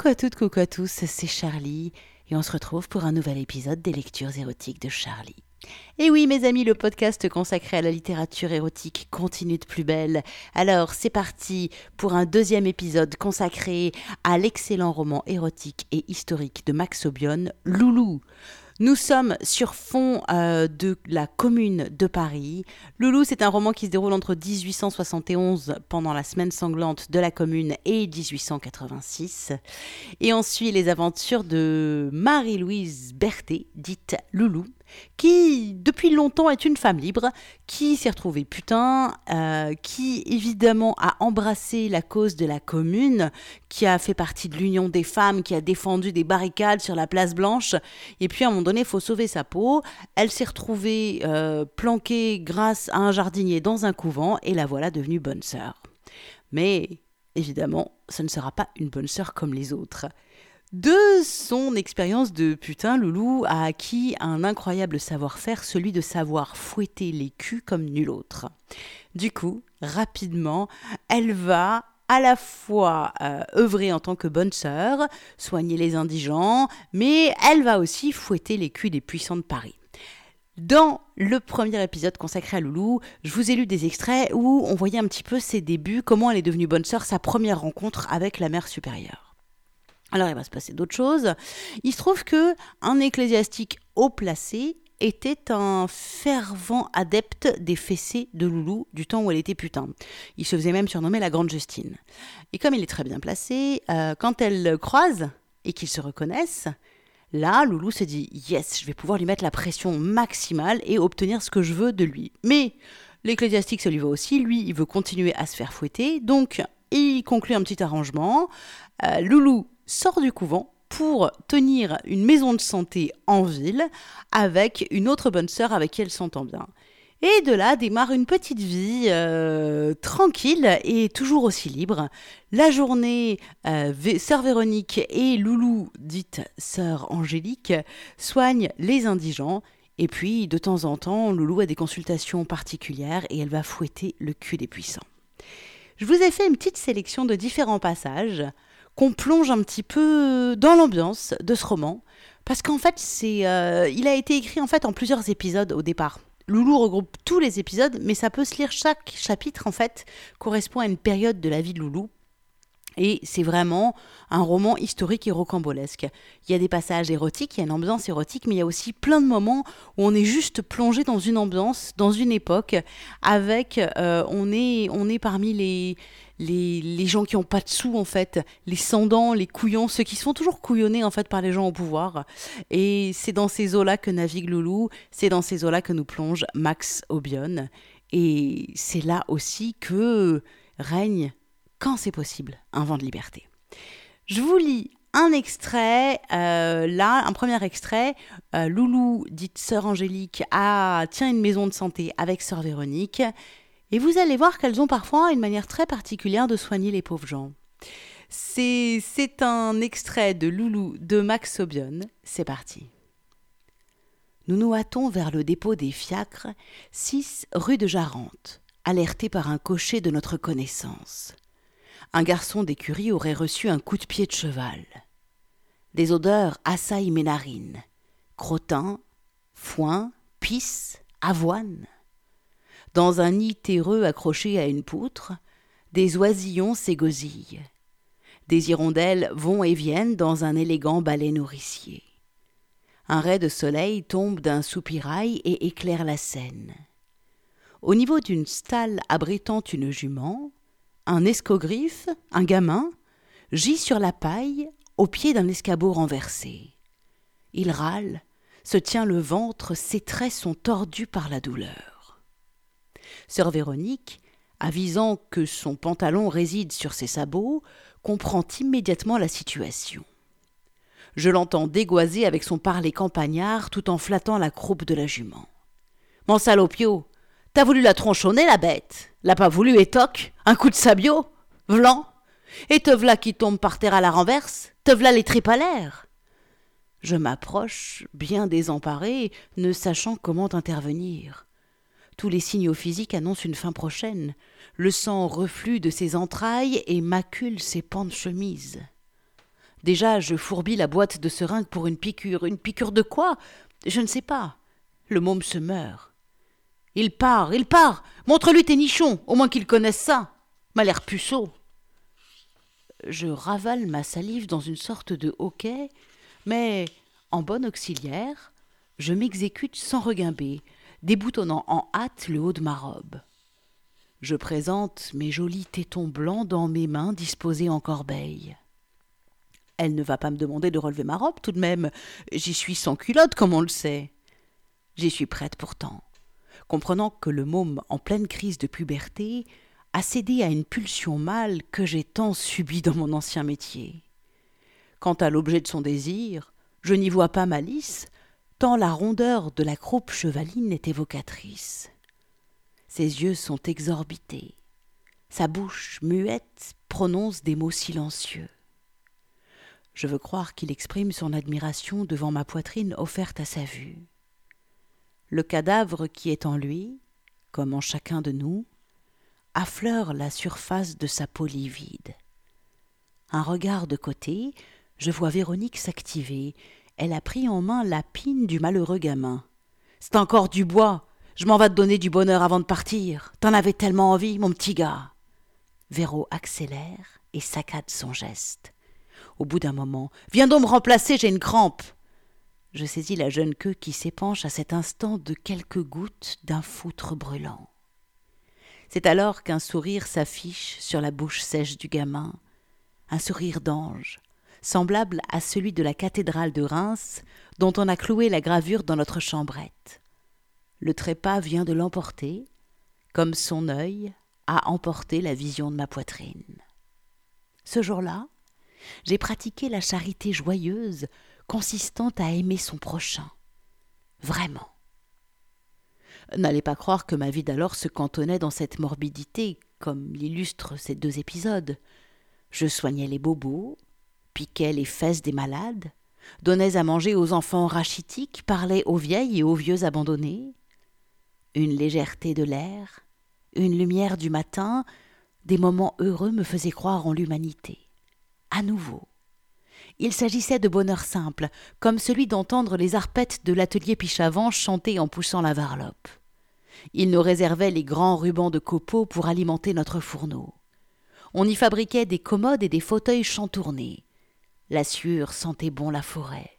Coucou à toutes, coucou à tous, c'est Charlie et on se retrouve pour un nouvel épisode des lectures érotiques de Charlie. Et oui, mes amis, le podcast consacré à la littérature érotique continue de plus belle. Alors, c'est parti pour un deuxième épisode consacré à l'excellent roman érotique et historique de Max Aubion, Loulou. Nous sommes sur fond euh, de la commune de Paris. Loulou, c'est un roman qui se déroule entre 1871, pendant la semaine sanglante de la commune, et 1886. Et on suit les aventures de Marie-Louise Berthet, dite Loulou, qui depuis longtemps est une femme libre, qui s'est retrouvée putain, euh, qui évidemment a embrassé la cause de la commune, qui a fait partie de l'Union des femmes, qui a défendu des barricades sur la place Blanche, et puis à un moment donné, il faut sauver sa peau. Elle s'est retrouvée euh, planquée grâce à un jardinier dans un couvent, et la voilà devenue bonne sœur. Mais évidemment, ce ne sera pas une bonne sœur comme les autres. De son expérience de putain, Loulou a acquis un incroyable savoir-faire, celui de savoir fouetter les culs comme nul autre. Du coup, rapidement, elle va à la fois euh, œuvrer en tant que bonne sœur, soigner les indigents, mais elle va aussi fouetter les culs des puissants de Paris. Dans le premier épisode consacré à Loulou, je vous ai lu des extraits où on voyait un petit peu ses débuts, comment elle est devenue bonne sœur, sa première rencontre avec la mère supérieure. Alors il va se passer d'autres choses. Il se trouve que un ecclésiastique haut placé était un fervent adepte des fessées de Loulou du temps où elle était putain. Il se faisait même surnommer la Grande Justine. Et comme il est très bien placé, euh, quand elle le croise et qu'ils se reconnaissent, là, Loulou se dit Yes, je vais pouvoir lui mettre la pression maximale et obtenir ce que je veux de lui. Mais l'ecclésiastique, ça lui va aussi. Lui, il veut continuer à se faire fouetter. Donc, il conclut un petit arrangement. Euh, Loulou sort du couvent pour tenir une maison de santé en ville avec une autre bonne sœur avec qui elle s'entend bien. Et de là démarre une petite vie euh, tranquille et toujours aussi libre. La journée, euh, sœur Véronique et Loulou, dite sœur Angélique, soignent les indigents. Et puis, de temps en temps, Loulou a des consultations particulières et elle va fouetter le cul des puissants. Je vous ai fait une petite sélection de différents passages qu'on plonge un petit peu dans l'ambiance de ce roman, parce qu'en fait, c'est, euh, il a été écrit en fait en plusieurs épisodes au départ. Loulou regroupe tous les épisodes, mais ça peut se lire chaque chapitre en fait correspond à une période de la vie de Loulou. Et c'est vraiment un roman historique et rocambolesque. Il y a des passages érotiques, il y a une ambiance érotique, mais il y a aussi plein de moments où on est juste plongé dans une ambiance, dans une époque, avec, euh, on, est, on est parmi les, les, gens qui n'ont pas de sous, en fait, les sandants, les couillons, ceux qui se font toujours couillonner, en fait, par les gens au pouvoir. Et c'est dans ces eaux-là que navigue Loulou, c'est dans ces eaux-là que nous plonge Max Aubion. Et c'est là aussi que règne, quand c'est possible, un vent de liberté. Je vous lis un extrait, euh, là, un premier extrait. Euh, Loulou, dite Sœur Angélique, a, tient une maison de santé avec Sœur Véronique. Et vous allez voir qu'elles ont parfois une manière très particulière de soigner les pauvres gens. C'est, c'est un extrait de Loulou de Max Aubion. C'est parti. Nous nous hâtons vers le dépôt des fiacres, 6 rue de Jarente, alerté par un cocher de notre connaissance. Un garçon d'écurie aurait reçu un coup de pied de cheval. Des odeurs assaillent mes narines. Crottin, foin, pisse, avoine. Dans un nid terreux accroché à une poutre, des oisillons s'égosillent. Des hirondelles vont et viennent dans un élégant balai nourricier. Un ray de soleil tombe d'un soupirail et éclaire la scène. Au niveau d'une stalle abritant une jument, un escogriffe, un gamin, gît sur la paille au pied d'un escabeau renversé. Il râle, se tient le ventre, ses traits sont tordus par la douleur. Sœur Véronique, avisant que son pantalon réside sur ses sabots, comprend immédiatement la situation. Je l'entends dégoiser avec son parler campagnard tout en flattant la croupe de la jument. Mon salopio, voulu la tronchonner, la bête L'a pas voulu, étoc Un coup de sabio Vlan Et te v'là qui tombe par terre à la renverse Te v'là les tripes à l'air Je m'approche, bien désemparé, ne sachant comment intervenir. Tous les signaux physiques annoncent une fin prochaine. Le sang reflue de ses entrailles et macule ses pans de chemise. Déjà, je fourbis la boîte de seringue pour une piqûre. Une piqûre de quoi? Je ne sais pas. Le môme se meurt. Il part, il part Montre-lui tes nichons, au moins qu'il connaisse ça M'a l'air puceau Je ravale ma salive dans une sorte de hoquet, mais, en bon auxiliaire, je m'exécute sans regimber, déboutonnant en hâte le haut de ma robe. Je présente mes jolis tétons blancs dans mes mains disposées en corbeille. Elle ne va pas me demander de relever ma robe tout de même. J'y suis sans culotte, comme on le sait. J'y suis prête pourtant, comprenant que le môme en pleine crise de puberté a cédé à une pulsion mâle que j'ai tant subie dans mon ancien métier. Quant à l'objet de son désir, je n'y vois pas malice, tant la rondeur de la croupe chevaline est évocatrice. Ses yeux sont exorbités, sa bouche muette prononce des mots silencieux. Je veux croire qu'il exprime son admiration devant ma poitrine offerte à sa vue. Le cadavre qui est en lui, comme en chacun de nous, affleure la surface de sa peau livide. Un regard de côté, je vois Véronique s'activer. Elle a pris en main la pine du malheureux gamin. C'est encore du bois. Je m'en vais te donner du bonheur avant de partir. T'en avais tellement envie, mon petit gars. Véro accélère et saccade son geste. Au bout d'un moment, viens donc me remplacer, j'ai une crampe. Je saisis la jeune queue qui s'épanche à cet instant de quelques gouttes d'un foutre brûlant. C'est alors qu'un sourire s'affiche sur la bouche sèche du gamin, un sourire d'ange, semblable à celui de la cathédrale de Reims dont on a cloué la gravure dans notre chambrette. Le trépas vient de l'emporter, comme son œil a emporté la vision de ma poitrine. Ce jour-là, j'ai pratiqué la charité joyeuse consistant à aimer son prochain. Vraiment. N'allez pas croire que ma vie d'alors se cantonnait dans cette morbidité, comme l'illustrent ces deux épisodes. Je soignais les bobos, piquais les fesses des malades, donnais à manger aux enfants rachitiques, parlais aux vieilles et aux vieux abandonnés. Une légèreté de l'air, une lumière du matin, des moments heureux me faisaient croire en l'humanité à nouveau. Il s'agissait de bonheur simple, comme celui d'entendre les arpettes de l'atelier Pichavant chanter en poussant la varlope. Il nous réservait les grands rubans de copeaux pour alimenter notre fourneau. On y fabriquait des commodes et des fauteuils chantournés. La sueur sentait bon la forêt.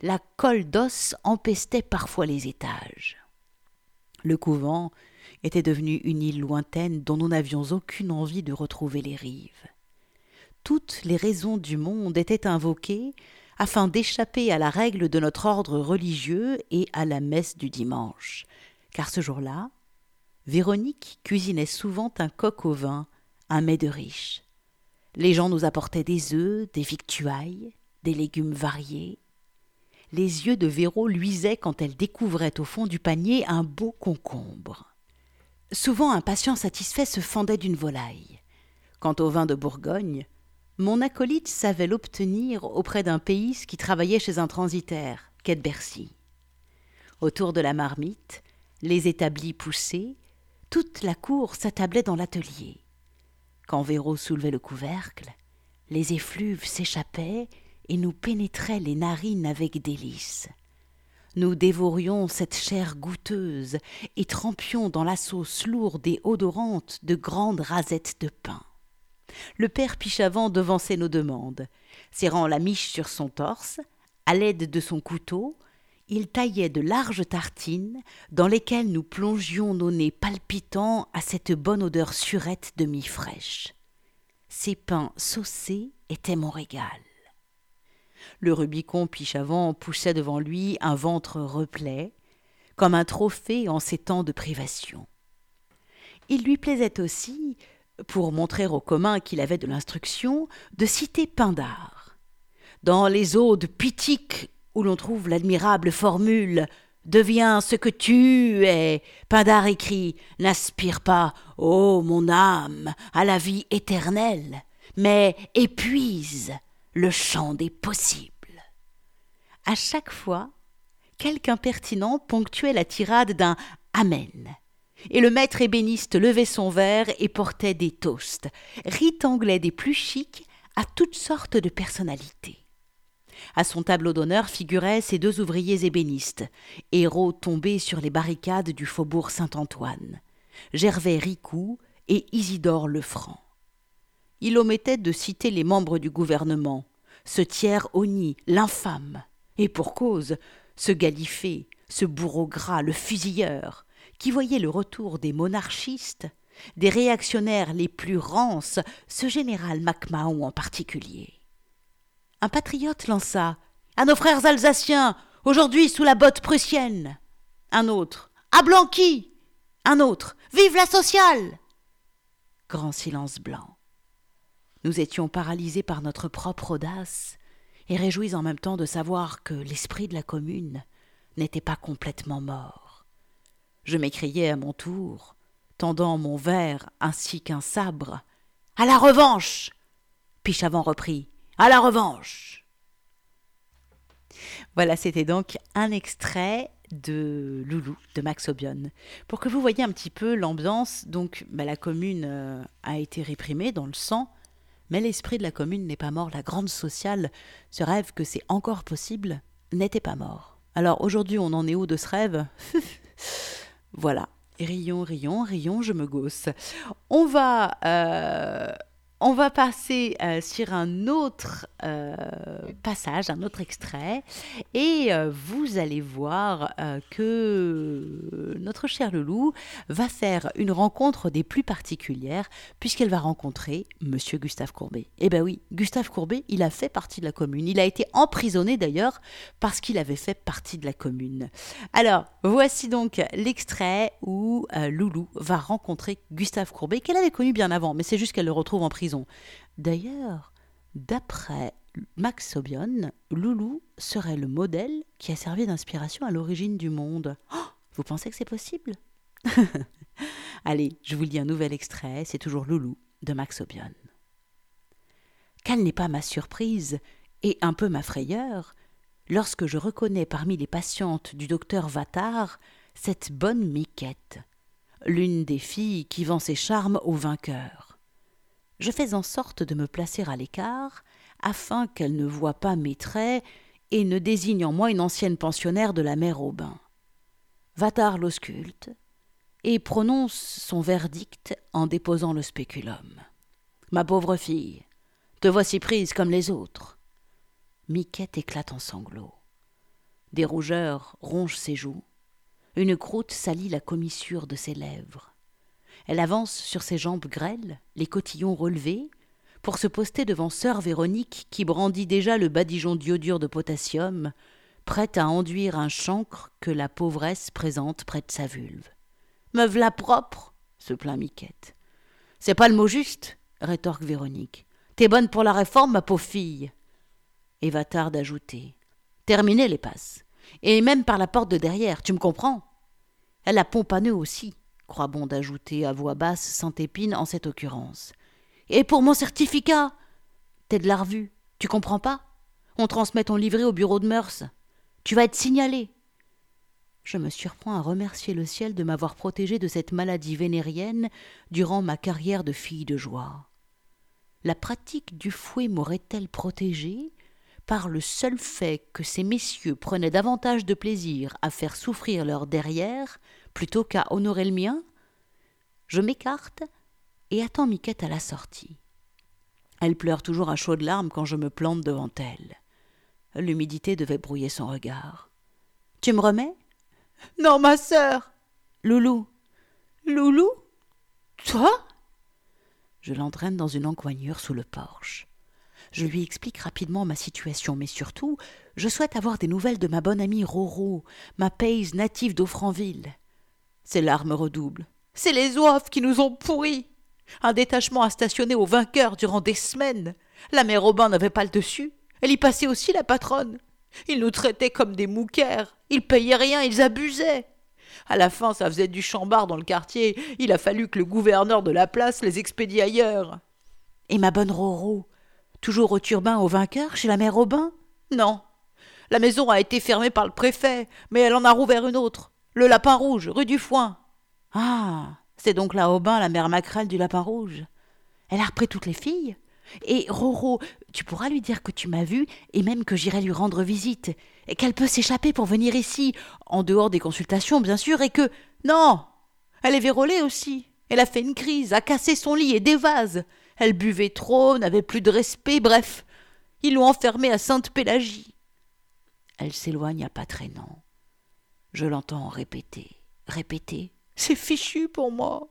La colle d'os empestait parfois les étages. Le couvent était devenu une île lointaine dont nous n'avions aucune envie de retrouver les rives toutes les raisons du monde étaient invoquées afin d'échapper à la règle de notre ordre religieux et à la messe du dimanche. Car ce jour-là, Véronique cuisinait souvent un coq au vin, un mets de riche. Les gens nous apportaient des œufs, des victuailles, des légumes variés. Les yeux de Véro luisaient quand elle découvrait au fond du panier un beau concombre. Souvent un patient satisfait se fendait d'une volaille. Quant au vin de Bourgogne, mon acolyte savait l'obtenir auprès d'un pays qui travaillait chez un transitaire, quai de Bercy. Autour de la marmite, les établis poussés, toute la cour s'attablait dans l'atelier. Quand Véro soulevait le couvercle, les effluves s'échappaient et nous pénétraient les narines avec délice. Nous dévorions cette chair goûteuse et trempions dans la sauce lourde et odorante de grandes rasettes de pain. Le père Pichavant devançait nos demandes. Serrant la miche sur son torse, à l'aide de son couteau, il taillait de larges tartines dans lesquelles nous plongions nos nez palpitants à cette bonne odeur surette de mie fraîche. Ces pains saucés étaient mon régal. Le Rubicon Pichavant poussait devant lui un ventre replet, comme un trophée en ces temps de privation. Il lui plaisait aussi pour montrer au commun qu'il avait de l'instruction, de citer Pindare. Dans les odes pitiques où l'on trouve l'admirable formule Deviens ce que tu es, Pindare écrit N'aspire pas, ô mon âme, à la vie éternelle, mais épuise le champ des possibles. À chaque fois, quelque impertinent ponctuait la tirade d'un Amen et le maître ébéniste levait son verre et portait des toasts, rite anglais des plus chics, à toutes sortes de personnalités. À son tableau d'honneur figuraient ces deux ouvriers ébénistes, héros tombés sur les barricades du faubourg Saint-Antoine, Gervais Ricou et Isidore Lefranc. Il omettait de citer les membres du gouvernement, ce tiers honni, l'infâme, et pour cause, ce galifé, ce bourreau gras, le fusilleur, qui voyait le retour des monarchistes, des réactionnaires les plus rances, ce général MacMahon en particulier. Un patriote lança À nos frères alsaciens, aujourd'hui sous la botte prussienne. Un autre À Blanqui Un autre Vive la sociale Grand silence blanc. Nous étions paralysés par notre propre audace et réjouis en même temps de savoir que l'esprit de la commune n'était pas complètement mort. Je m'écriai à mon tour, tendant mon verre ainsi qu'un sabre. À la revanche Pichavant reprit. À la revanche Voilà, c'était donc un extrait de Loulou de Max Obion. Pour que vous voyez un petit peu l'ambiance, donc bah, la commune euh, a été réprimée dans le sang, mais l'esprit de la commune n'est pas mort. La grande sociale, ce rêve que c'est encore possible, n'était pas mort. Alors aujourd'hui, on en est où de ce rêve? Voilà. Rions, rions, rions, je me gosse. On va euh, on va passer euh, sur un autre euh, passage, un autre extrait, et euh, vous allez voir que notre cher Loulou va faire une rencontre des plus particulières, puisqu'elle va rencontrer Monsieur Gustave Courbet. Eh bien oui, Gustave Courbet, il a fait partie de la commune. Il a été emprisonné d'ailleurs parce qu'il avait fait partie de la commune. Alors, voici donc l'extrait où Loulou va rencontrer Gustave Courbet, qu'elle avait connu bien avant, mais c'est juste qu'elle le retrouve en prison D'ailleurs, d'après Max Sobion, Loulou serait le modèle qui a servi d'inspiration à l'origine du monde. Oh, vous pensez que c'est possible? Allez, je vous lis un nouvel extrait, c'est toujours Loulou de Max Sobion. Quelle n'est pas ma surprise et un peu ma frayeur lorsque je reconnais parmi les patientes du docteur Vattard cette bonne Miquette, l'une des filles qui vend ses charmes au vainqueur je fais en sorte de me placer à l'écart, afin qu'elle ne voie pas mes traits et ne désigne en moi une ancienne pensionnaire de la mère Aubin. Vatar l'ausculte et prononce son verdict en déposant le spéculum. Ma pauvre fille, te voici prise comme les autres. Miquette éclate en sanglots. Des rougeurs rongent ses joues. Une croûte salit la commissure de ses lèvres. Elle avance sur ses jambes grêles, les cotillons relevés, pour se poster devant sœur Véronique qui brandit déjà le badigeon d'iodure de potassium, prête à enduire un chancre que la pauvresse présente près de sa vulve. Me v'là propre se plaint Miquette. C'est pas le mot juste, rétorque Véronique. T'es bonne pour la réforme, ma pauvre fille. Et va tarde d'ajouter. Terminez les passes. Et même par la porte de derrière, tu me comprends? Elle a nœud aussi croit bon d'ajouter à voix basse Saint-Épine en cette occurrence. Et pour mon certificat T'es de la revue, tu comprends pas? On transmet ton livret au bureau de mœurs. Tu vas être signalé. Je me surprends à remercier le ciel de m'avoir protégé de cette maladie vénérienne durant ma carrière de fille de joie. La pratique du fouet m'aurait-elle protégée par le seul fait que ces messieurs prenaient davantage de plaisir à faire souffrir leur derrière plutôt qu'à honorer le mien Je m'écarte et attends Miquette à la sortie. Elle pleure toujours à chaudes larmes quand je me plante devant elle. L'humidité devait brouiller son regard. Tu me remets Non, ma sœur Loulou Loulou? Toi? Je l'entraîne dans une encoignure sous le porche. Je lui explique rapidement ma situation, mais surtout, je souhaite avoir des nouvelles de ma bonne amie Roro, ma payse native d'Aufranville. Ses larmes redoublent. C'est les oifs qui nous ont pourris. Un détachement a stationné au vainqueur durant des semaines. La mère Aubin n'avait pas le dessus. Elle y passait aussi la patronne. Ils nous traitaient comme des mouquères. Ils payaient rien, ils abusaient. À la fin, ça faisait du chambard dans le quartier. Il a fallu que le gouverneur de la place les expédie ailleurs. Et ma bonne Roro, toujours au turbin au vainqueur chez la mère Aubin? Non. La maison a été fermée par le préfet, mais elle en a rouvert une autre. Le lapin rouge, rue du Foin. Ah, c'est donc là Aubin, la mère Macrel du lapin rouge. Elle a repris toutes les filles. Et Roro, tu pourras lui dire que tu m'as vu et même que j'irai lui rendre visite, et qu'elle peut s'échapper pour venir ici, en dehors des consultations, bien sûr, et que. Non Elle est vérolée aussi. Elle a fait une crise, a cassé son lit et des vases. Elle buvait trop, n'avait plus de respect, bref. Ils l'ont enfermée à Sainte-Pélagie. Elle s'éloigne à pas traînant. Je l'entends répéter, répéter. C'est fichu pour moi.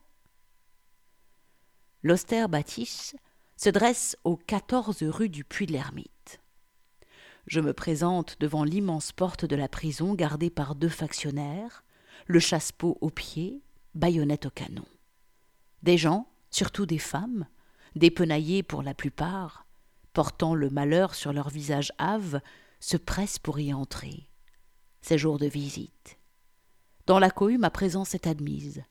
L'austère bâtisse se dresse aux 14 rue du Puy de l'Ermite. Je me présente devant l'immense porte de la prison gardée par deux factionnaires, le chasse-peau au pied, baïonnette au canon. Des gens, surtout des femmes, dépenaillées pour la plupart, portant le malheur sur leur visage hâve, se pressent pour y entrer. C'est jour de visite. Dans la cohue, ma présence est admise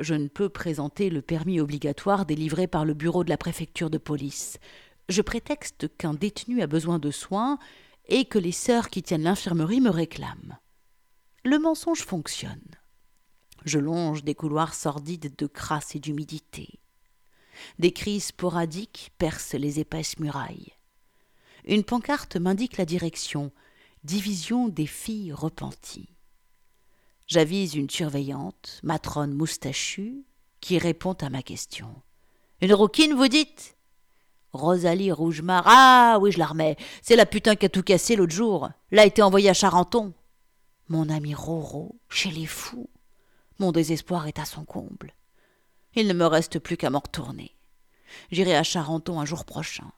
je ne peux présenter le permis obligatoire délivré par le bureau de la préfecture de police. Je prétexte qu'un détenu a besoin de soins et que les sœurs qui tiennent l'infirmerie me réclament. Le mensonge fonctionne. Je longe des couloirs sordides de crasse et d'humidité. Des cris sporadiques percent les épaisses murailles. Une pancarte m'indique la direction Division des filles repenties. J'avise une surveillante, matrone moustachue, qui répond à ma question. Une rouquine, vous dites? Rosalie Rougemar. Ah oui, je la remets. C'est la putain qui a tout cassé l'autre jour. L'a été envoyée à Charenton. Mon ami Roro, chez les fous. Mon désespoir est à son comble. Il ne me reste plus qu'à m'en retourner. J'irai à Charenton un jour prochain.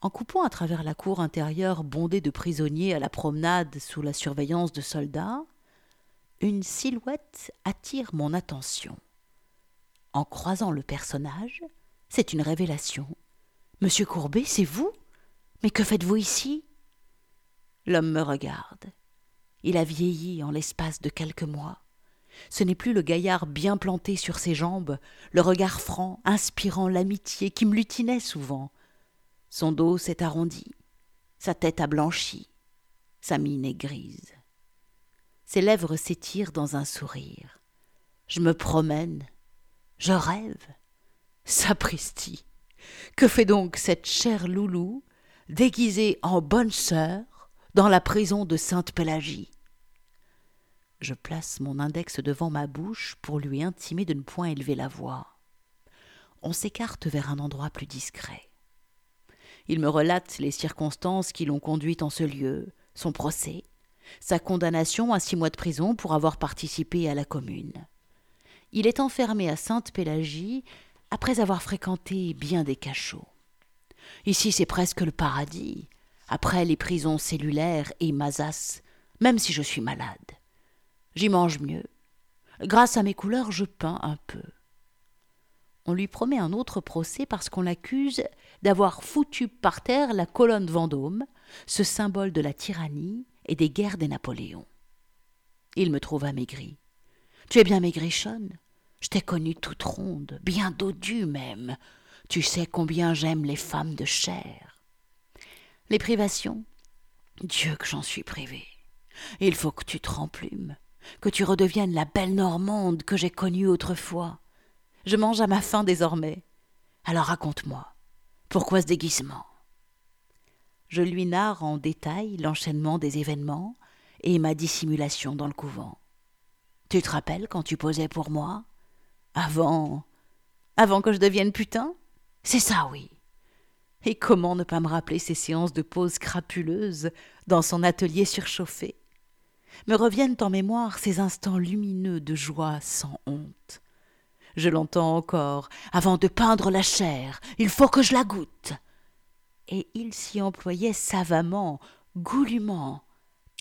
En coupant à travers la cour intérieure bondée de prisonniers à la promenade sous la surveillance de soldats, une silhouette attire mon attention. En croisant le personnage, c'est une révélation. Monsieur Courbet, c'est vous? Mais que faites-vous ici? L'homme me regarde. Il a vieilli en l'espace de quelques mois. Ce n'est plus le gaillard bien planté sur ses jambes, le regard franc, inspirant l'amitié qui me lutinait souvent. Son dos s'est arrondi, sa tête a blanchi, sa mine est grise. Ses lèvres s'étirent dans un sourire. Je me promène. Je rêve. Sapristi. Que fait donc cette chère loulou, déguisée en bonne sœur, dans la prison de Sainte-Pélagie? Je place mon index devant ma bouche pour lui intimer de ne point élever la voix. On s'écarte vers un endroit plus discret. Il me relate les circonstances qui l'ont conduit en ce lieu, son procès, sa condamnation à six mois de prison pour avoir participé à la commune. Il est enfermé à Sainte-Pélagie après avoir fréquenté bien des cachots. Ici, c'est presque le paradis, après les prisons cellulaires et Mazas, même si je suis malade. J'y mange mieux. Grâce à mes couleurs, je peins un peu. On lui promet un autre procès parce qu'on l'accuse d'avoir foutu par terre la colonne Vendôme, ce symbole de la tyrannie, et des guerres des Napoléons. Il me trouva maigri. Tu es bien maigrichonne. Je t'ai connue toute ronde, bien dodue même. Tu sais combien j'aime les femmes de chair. Les privations Dieu que j'en suis privé. Il faut que tu te remplumes, que tu redeviennes la belle Normande que j'ai connue autrefois. Je mange à ma faim désormais. Alors raconte-moi, pourquoi ce déguisement? Je lui narre en détail l'enchaînement des événements et ma dissimulation dans le couvent. Tu te rappelles quand tu posais pour moi? Avant. Avant que je devienne putain? C'est ça, oui. Et comment ne pas me rappeler ces séances de pose crapuleuses dans son atelier surchauffé? Me reviennent en mémoire ces instants lumineux de joie sans honte. Je l'entends encore. Avant de peindre la chair, il faut que je la goûte et il s'y employait savamment, goulûment,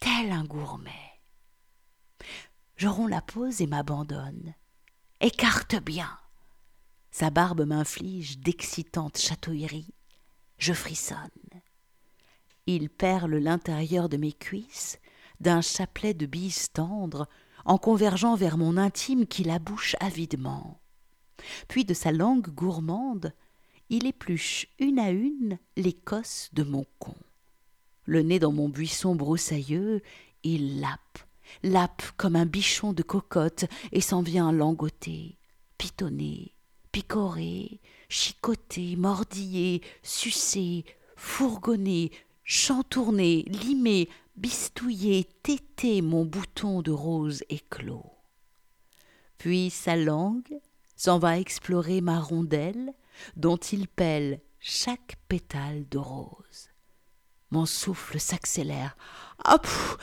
tel un gourmet. Je romps la pause et m'abandonne. Écarte bien. Sa barbe m'inflige d'excitantes chatouilleries. Je frissonne. Il perle l'intérieur de mes cuisses d'un chapelet de bises tendres en convergeant vers mon intime qui la bouche avidement. Puis de sa langue gourmande, il épluche une à une les de mon con. Le nez dans mon buisson broussailleux, il lappe, lappe comme un bichon de cocotte et s'en vient langoter, pitonner, picorer, chicoter, mordiller, sucer, fourgonner, chantourner, limer, bistouiller, téter mon bouton de rose éclos. Puis sa langue s'en va explorer ma rondelle, dont il pèle chaque pétale de rose. Mon souffle s'accélère. Apou,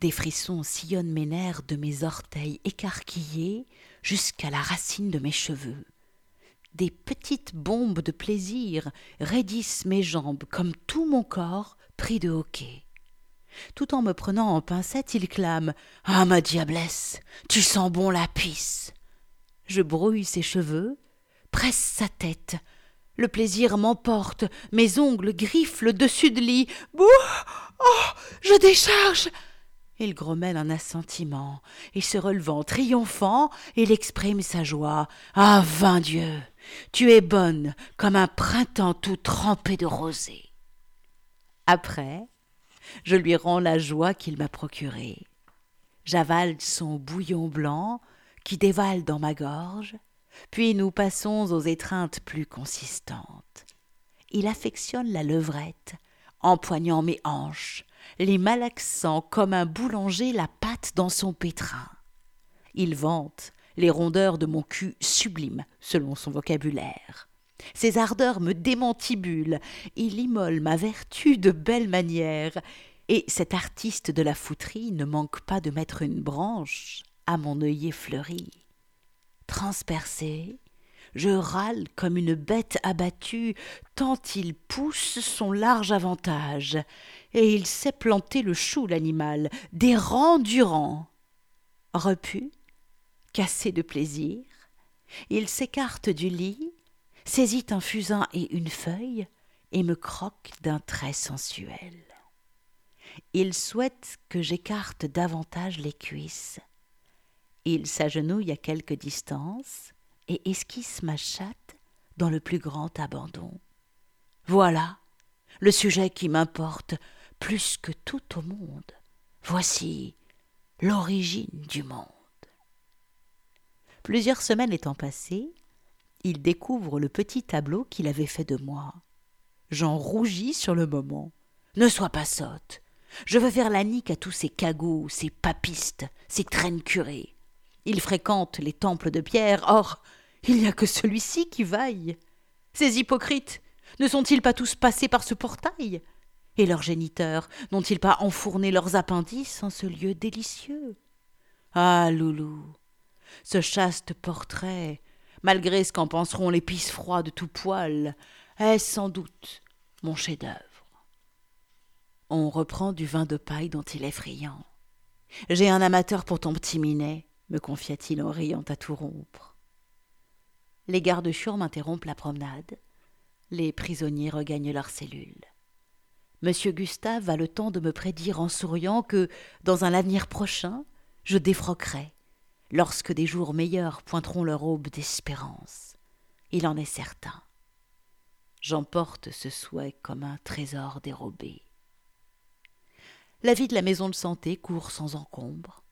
Des frissons sillonnent mes nerfs de mes orteils écarquillés jusqu'à la racine de mes cheveux. Des petites bombes de plaisir raidissent mes jambes comme tout mon corps pris de hoquet. Tout en me prenant en pincette, il clame Ah, ma diablesse, tu sens bon la pisse Je brouille ses cheveux, presse sa tête. Le plaisir m'emporte, mes ongles griffent le dessus de lit. Bouh Oh Je décharge Il grommelle un assentiment, et se relevant triomphant, il exprime sa joie. Ah, vain Dieu Tu es bonne comme un printemps tout trempé de rosée. Après, je lui rends la joie qu'il m'a procurée. J'avale son bouillon blanc qui dévale dans ma gorge, puis nous passons aux étreintes plus consistantes. Il affectionne la levrette, empoignant mes hanches, les malaxant comme un boulanger la pâte dans son pétrin. Il vante les rondeurs de mon cul sublime, selon son vocabulaire. Ses ardeurs me démantibulent, il immole ma vertu de belle manière, et cet artiste de la fouterie ne manque pas de mettre une branche à mon œillet fleuri. Transpercé, je râle comme une bête abattue, tant il pousse son large avantage, et il sait planter le chou, l'animal, des rangs durant. Repu, cassé de plaisir, il s'écarte du lit, saisit un fusain et une feuille, et me croque d'un trait sensuel. Il souhaite que j'écarte davantage les cuisses. Il s'agenouille à quelque distance et esquisse ma chatte dans le plus grand abandon. Voilà le sujet qui m'importe plus que tout au monde. Voici l'origine du monde. Plusieurs semaines étant passées, il découvre le petit tableau qu'il avait fait de moi. J'en rougis sur le moment. Ne sois pas sotte. Je veux faire la nique à tous ces cagots, ces papistes, ces traînes curés. Ils fréquentent les temples de pierre, or il n'y a que celui-ci qui vaille. Ces hypocrites ne sont-ils pas tous passés par ce portail? Et leurs géniteurs n'ont-ils pas enfourné leurs appendices en ce lieu délicieux? Ah, Loulou, ce chaste portrait, malgré ce qu'en penseront les pisse froids de tout poil, est sans doute mon chef-d'œuvre. On reprend du vin de paille dont il est friand. J'ai un amateur pour ton petit minet, me confia-t-il en riant à tout rompre. Les gardes chiours m'interrompent la promenade. Les prisonniers regagnent leurs cellules. Monsieur Gustave a le temps de me prédire en souriant que, dans un avenir prochain, je défroquerai, lorsque des jours meilleurs pointeront leur aube d'espérance. Il en est certain. J'emporte ce souhait comme un trésor dérobé. La vie de la maison de santé court sans encombre.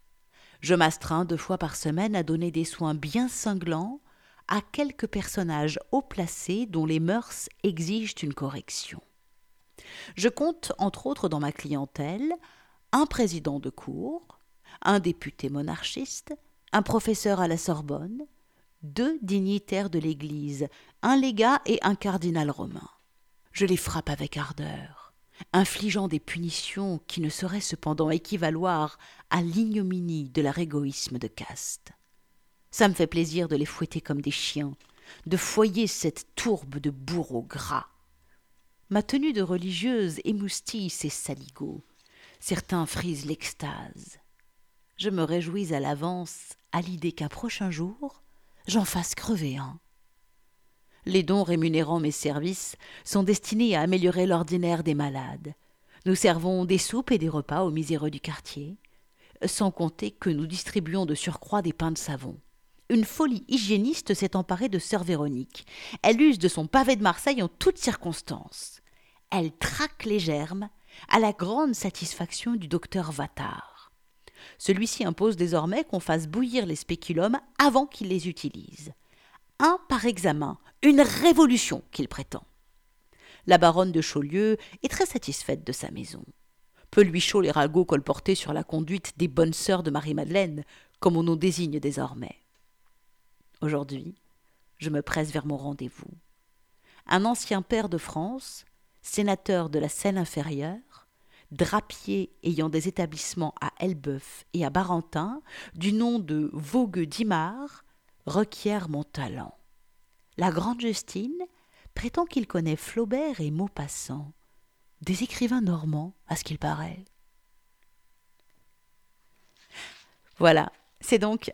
Je m'astreins deux fois par semaine à donner des soins bien cinglants à quelques personnages haut placés dont les mœurs exigent une correction. Je compte, entre autres, dans ma clientèle, un président de cour, un député monarchiste, un professeur à la Sorbonne, deux dignitaires de l'Église, un légat et un cardinal romain. Je les frappe avec ardeur infligeant des punitions qui ne sauraient cependant équivaloir à l'ignominie de leur égoïsme de caste. Ça me fait plaisir de les fouetter comme des chiens, de foyer cette tourbe de bourreaux gras. Ma tenue de religieuse émoustille ces saligots. Certains frisent l'extase. Je me réjouis à l'avance à l'idée qu'un prochain jour, j'en fasse crever un. Les dons rémunérant mes services sont destinés à améliorer l'ordinaire des malades. Nous servons des soupes et des repas aux miséreux du quartier, sans compter que nous distribuons de surcroît des pains de savon. Une folie hygiéniste s'est emparée de sœur Véronique. Elle use de son pavé de Marseille en toutes circonstances. Elle traque les germes, à la grande satisfaction du docteur Vattard. Celui-ci impose désormais qu'on fasse bouillir les spéculums avant qu'il les utilise un par examen, une révolution qu'il prétend. La baronne de Chaulieu est très satisfaite de sa maison. Peu lui chaud les ragots colportés sur la conduite des bonnes sœurs de Marie-Madeleine, comme on nous désigne désormais. Aujourd'hui, je me presse vers mon rendez-vous. Un ancien père de France, sénateur de la Seine inférieure, drapier ayant des établissements à Elbeuf et à Barentin, du nom de Vogue d'Imard, requiert mon talent. La grande Justine prétend qu'il connaît Flaubert et Maupassant, des écrivains normands, à ce qu'il paraît. Voilà, c'est donc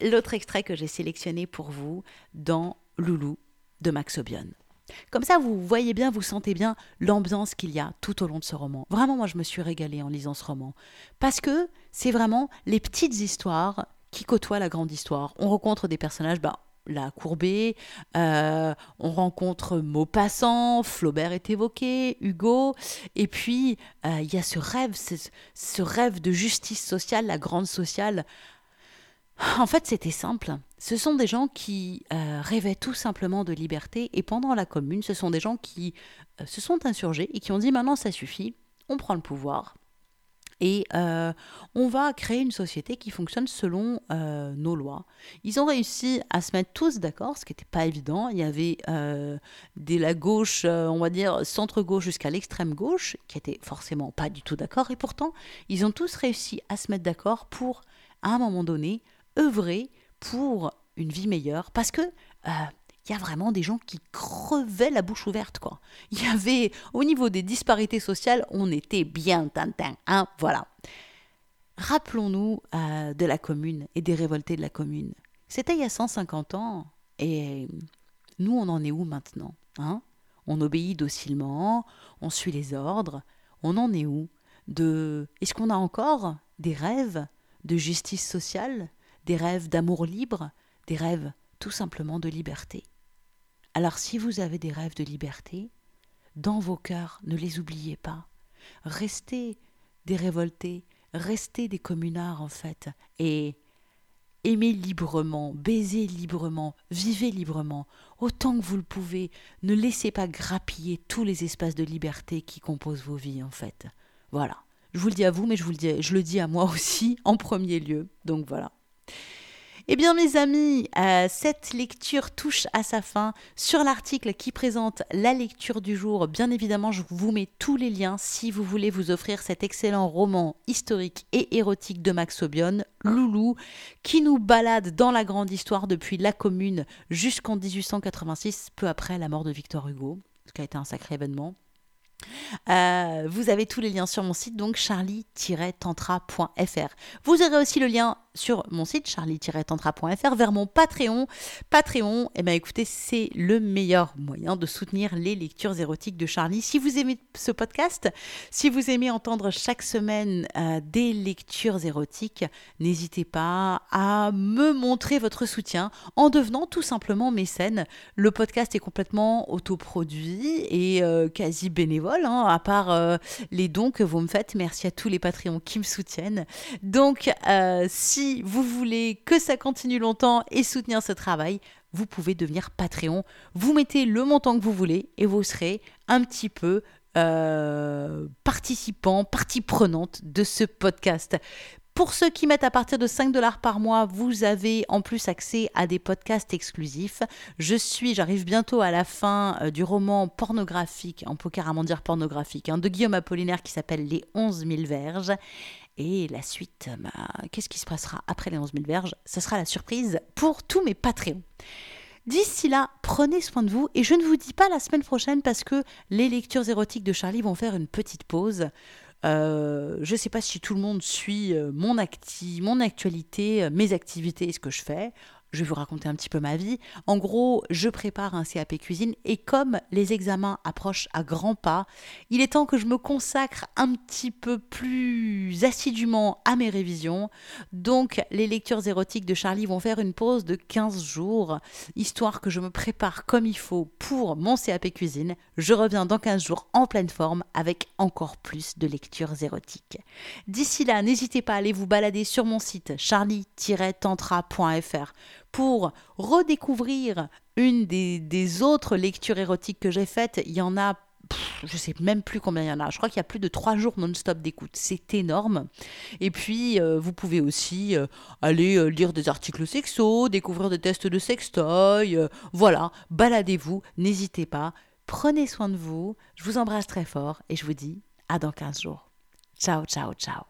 l'autre extrait que j'ai sélectionné pour vous dans Loulou de Max Obion. Comme ça, vous voyez bien, vous sentez bien l'ambiance qu'il y a tout au long de ce roman. Vraiment, moi, je me suis régalée en lisant ce roman. Parce que c'est vraiment les petites histoires qui côtoient la grande histoire. On rencontre des personnages, bah, la Courbet, euh, on rencontre Maupassant, Flaubert est évoqué, Hugo, et puis euh, il y a ce rêve, ce, rêve de justice sociale, la grande sociale. En fait, c'était simple. Ce sont des gens qui euh, rêvaient tout simplement de liberté, et pendant la Commune, ce sont des gens qui se sont insurgés et qui ont dit maintenant ça suffit, on prend le pouvoir, et euh, on va créer une société qui fonctionne selon euh, nos lois. Ils ont réussi à se mettre tous d'accord, ce qui n'était pas évident. Il y avait euh, de la gauche, on va dire centre-gauche jusqu'à l'extrême gauche, qui n'étaient forcément pas du tout d'accord. Et pourtant, ils ont tous réussi à se mettre d'accord pour, à un moment donné, œuvrer pour une vie meilleure. Parce que il y a vraiment des gens qui crevaient la bouche ouverte, quoi. Il y avait, au niveau des disparités sociales, on était bien tintin, hein, voilà. Rappelons-nous euh, de la commune et des révoltés de la commune. C'était il y a 150 ans, et nous, on en est où maintenant hein? On obéit docilement, on suit les ordres, on en est où? De... Est-ce qu'on a encore des rêves de justice sociale, des rêves d'amour libre, des rêves tout simplement de liberté? Alors si vous avez des rêves de liberté, dans vos cœurs, ne les oubliez pas. Restez des révoltés, restez des communards en fait, et aimez librement, baisez librement, vivez librement, autant que vous le pouvez. Ne laissez pas grappiller tous les espaces de liberté qui composent vos vies en fait. Voilà. Je vous le dis à vous, mais je vous le dis, je le dis à moi aussi en premier lieu. Donc voilà. Eh bien mes amis, euh, cette lecture touche à sa fin. Sur l'article qui présente la lecture du jour, bien évidemment, je vous mets tous les liens si vous voulez vous offrir cet excellent roman historique et érotique de Max Obion, Loulou, qui nous balade dans la grande histoire depuis la Commune jusqu'en 1886, peu après la mort de Victor Hugo, ce qui a été un sacré événement. Euh, vous avez tous les liens sur mon site, donc charlie-tantra.fr. Vous aurez aussi le lien sur mon site charlie-tantra.fr vers mon Patreon. Patreon, eh ben écoutez, c'est le meilleur moyen de soutenir les lectures érotiques de Charlie. Si vous aimez ce podcast, si vous aimez entendre chaque semaine euh, des lectures érotiques, n'hésitez pas à me montrer votre soutien en devenant tout simplement mécène. Le podcast est complètement autoproduit et euh, quasi bénévole, hein, à part euh, les dons que vous me faites. Merci à tous les Patreons qui me soutiennent. Donc, si si vous voulez que ça continue longtemps et soutenir ce travail, vous pouvez devenir Patreon. Vous mettez le montant que vous voulez et vous serez un petit peu euh, participant, partie prenante de ce podcast. Pour ceux qui mettent à partir de 5 dollars par mois, vous avez en plus accès à des podcasts exclusifs. Je suis, j'arrive bientôt à la fin euh, du roman pornographique, on peut carrément dire pornographique, hein, de Guillaume Apollinaire qui s'appelle Les 11 000 verges. Et la suite, bah, qu'est-ce qui se passera après les 11 000 verges? Ce sera la surprise pour tous mes Patreons. D'ici là, prenez soin de vous et je ne vous dis pas la semaine prochaine parce que les lectures érotiques de Charlie vont faire une petite pause. Euh, je ne sais pas si tout le monde suit euh, mon, acti mon actualité, euh, mes activités et ce que je fais je vais vous raconter un petit peu ma vie. En gros, je prépare un CAP cuisine et comme les examens approchent à grands pas, il est temps que je me consacre un petit peu plus assidûment à mes révisions. Donc, les lectures érotiques de Charlie vont faire une pause de 15 jours, histoire que je me prépare comme il faut pour mon CAP cuisine. Je reviens dans 15 jours en pleine forme avec encore plus de lectures érotiques. D'ici là, n'hésitez pas à aller vous balader sur mon site charlie-tantra.fr pour redécouvrir une des, autres lectures érotiques que j'ai faites. Il y en a je sais même plus combien il y en a. Je crois qu'il y a plus de trois jours non-stop d'écoute. C'est énorme. Et puis, euh, vous pouvez aussi euh, aller euh, lire des articles sexo, découvrir des tests de sextoy. voilà, baladez-vous, n'hésitez pas. Prenez soin de vous. Je vous embrasse très fort et je vous dis à dans 15 jours. Ciao, ciao, ciao.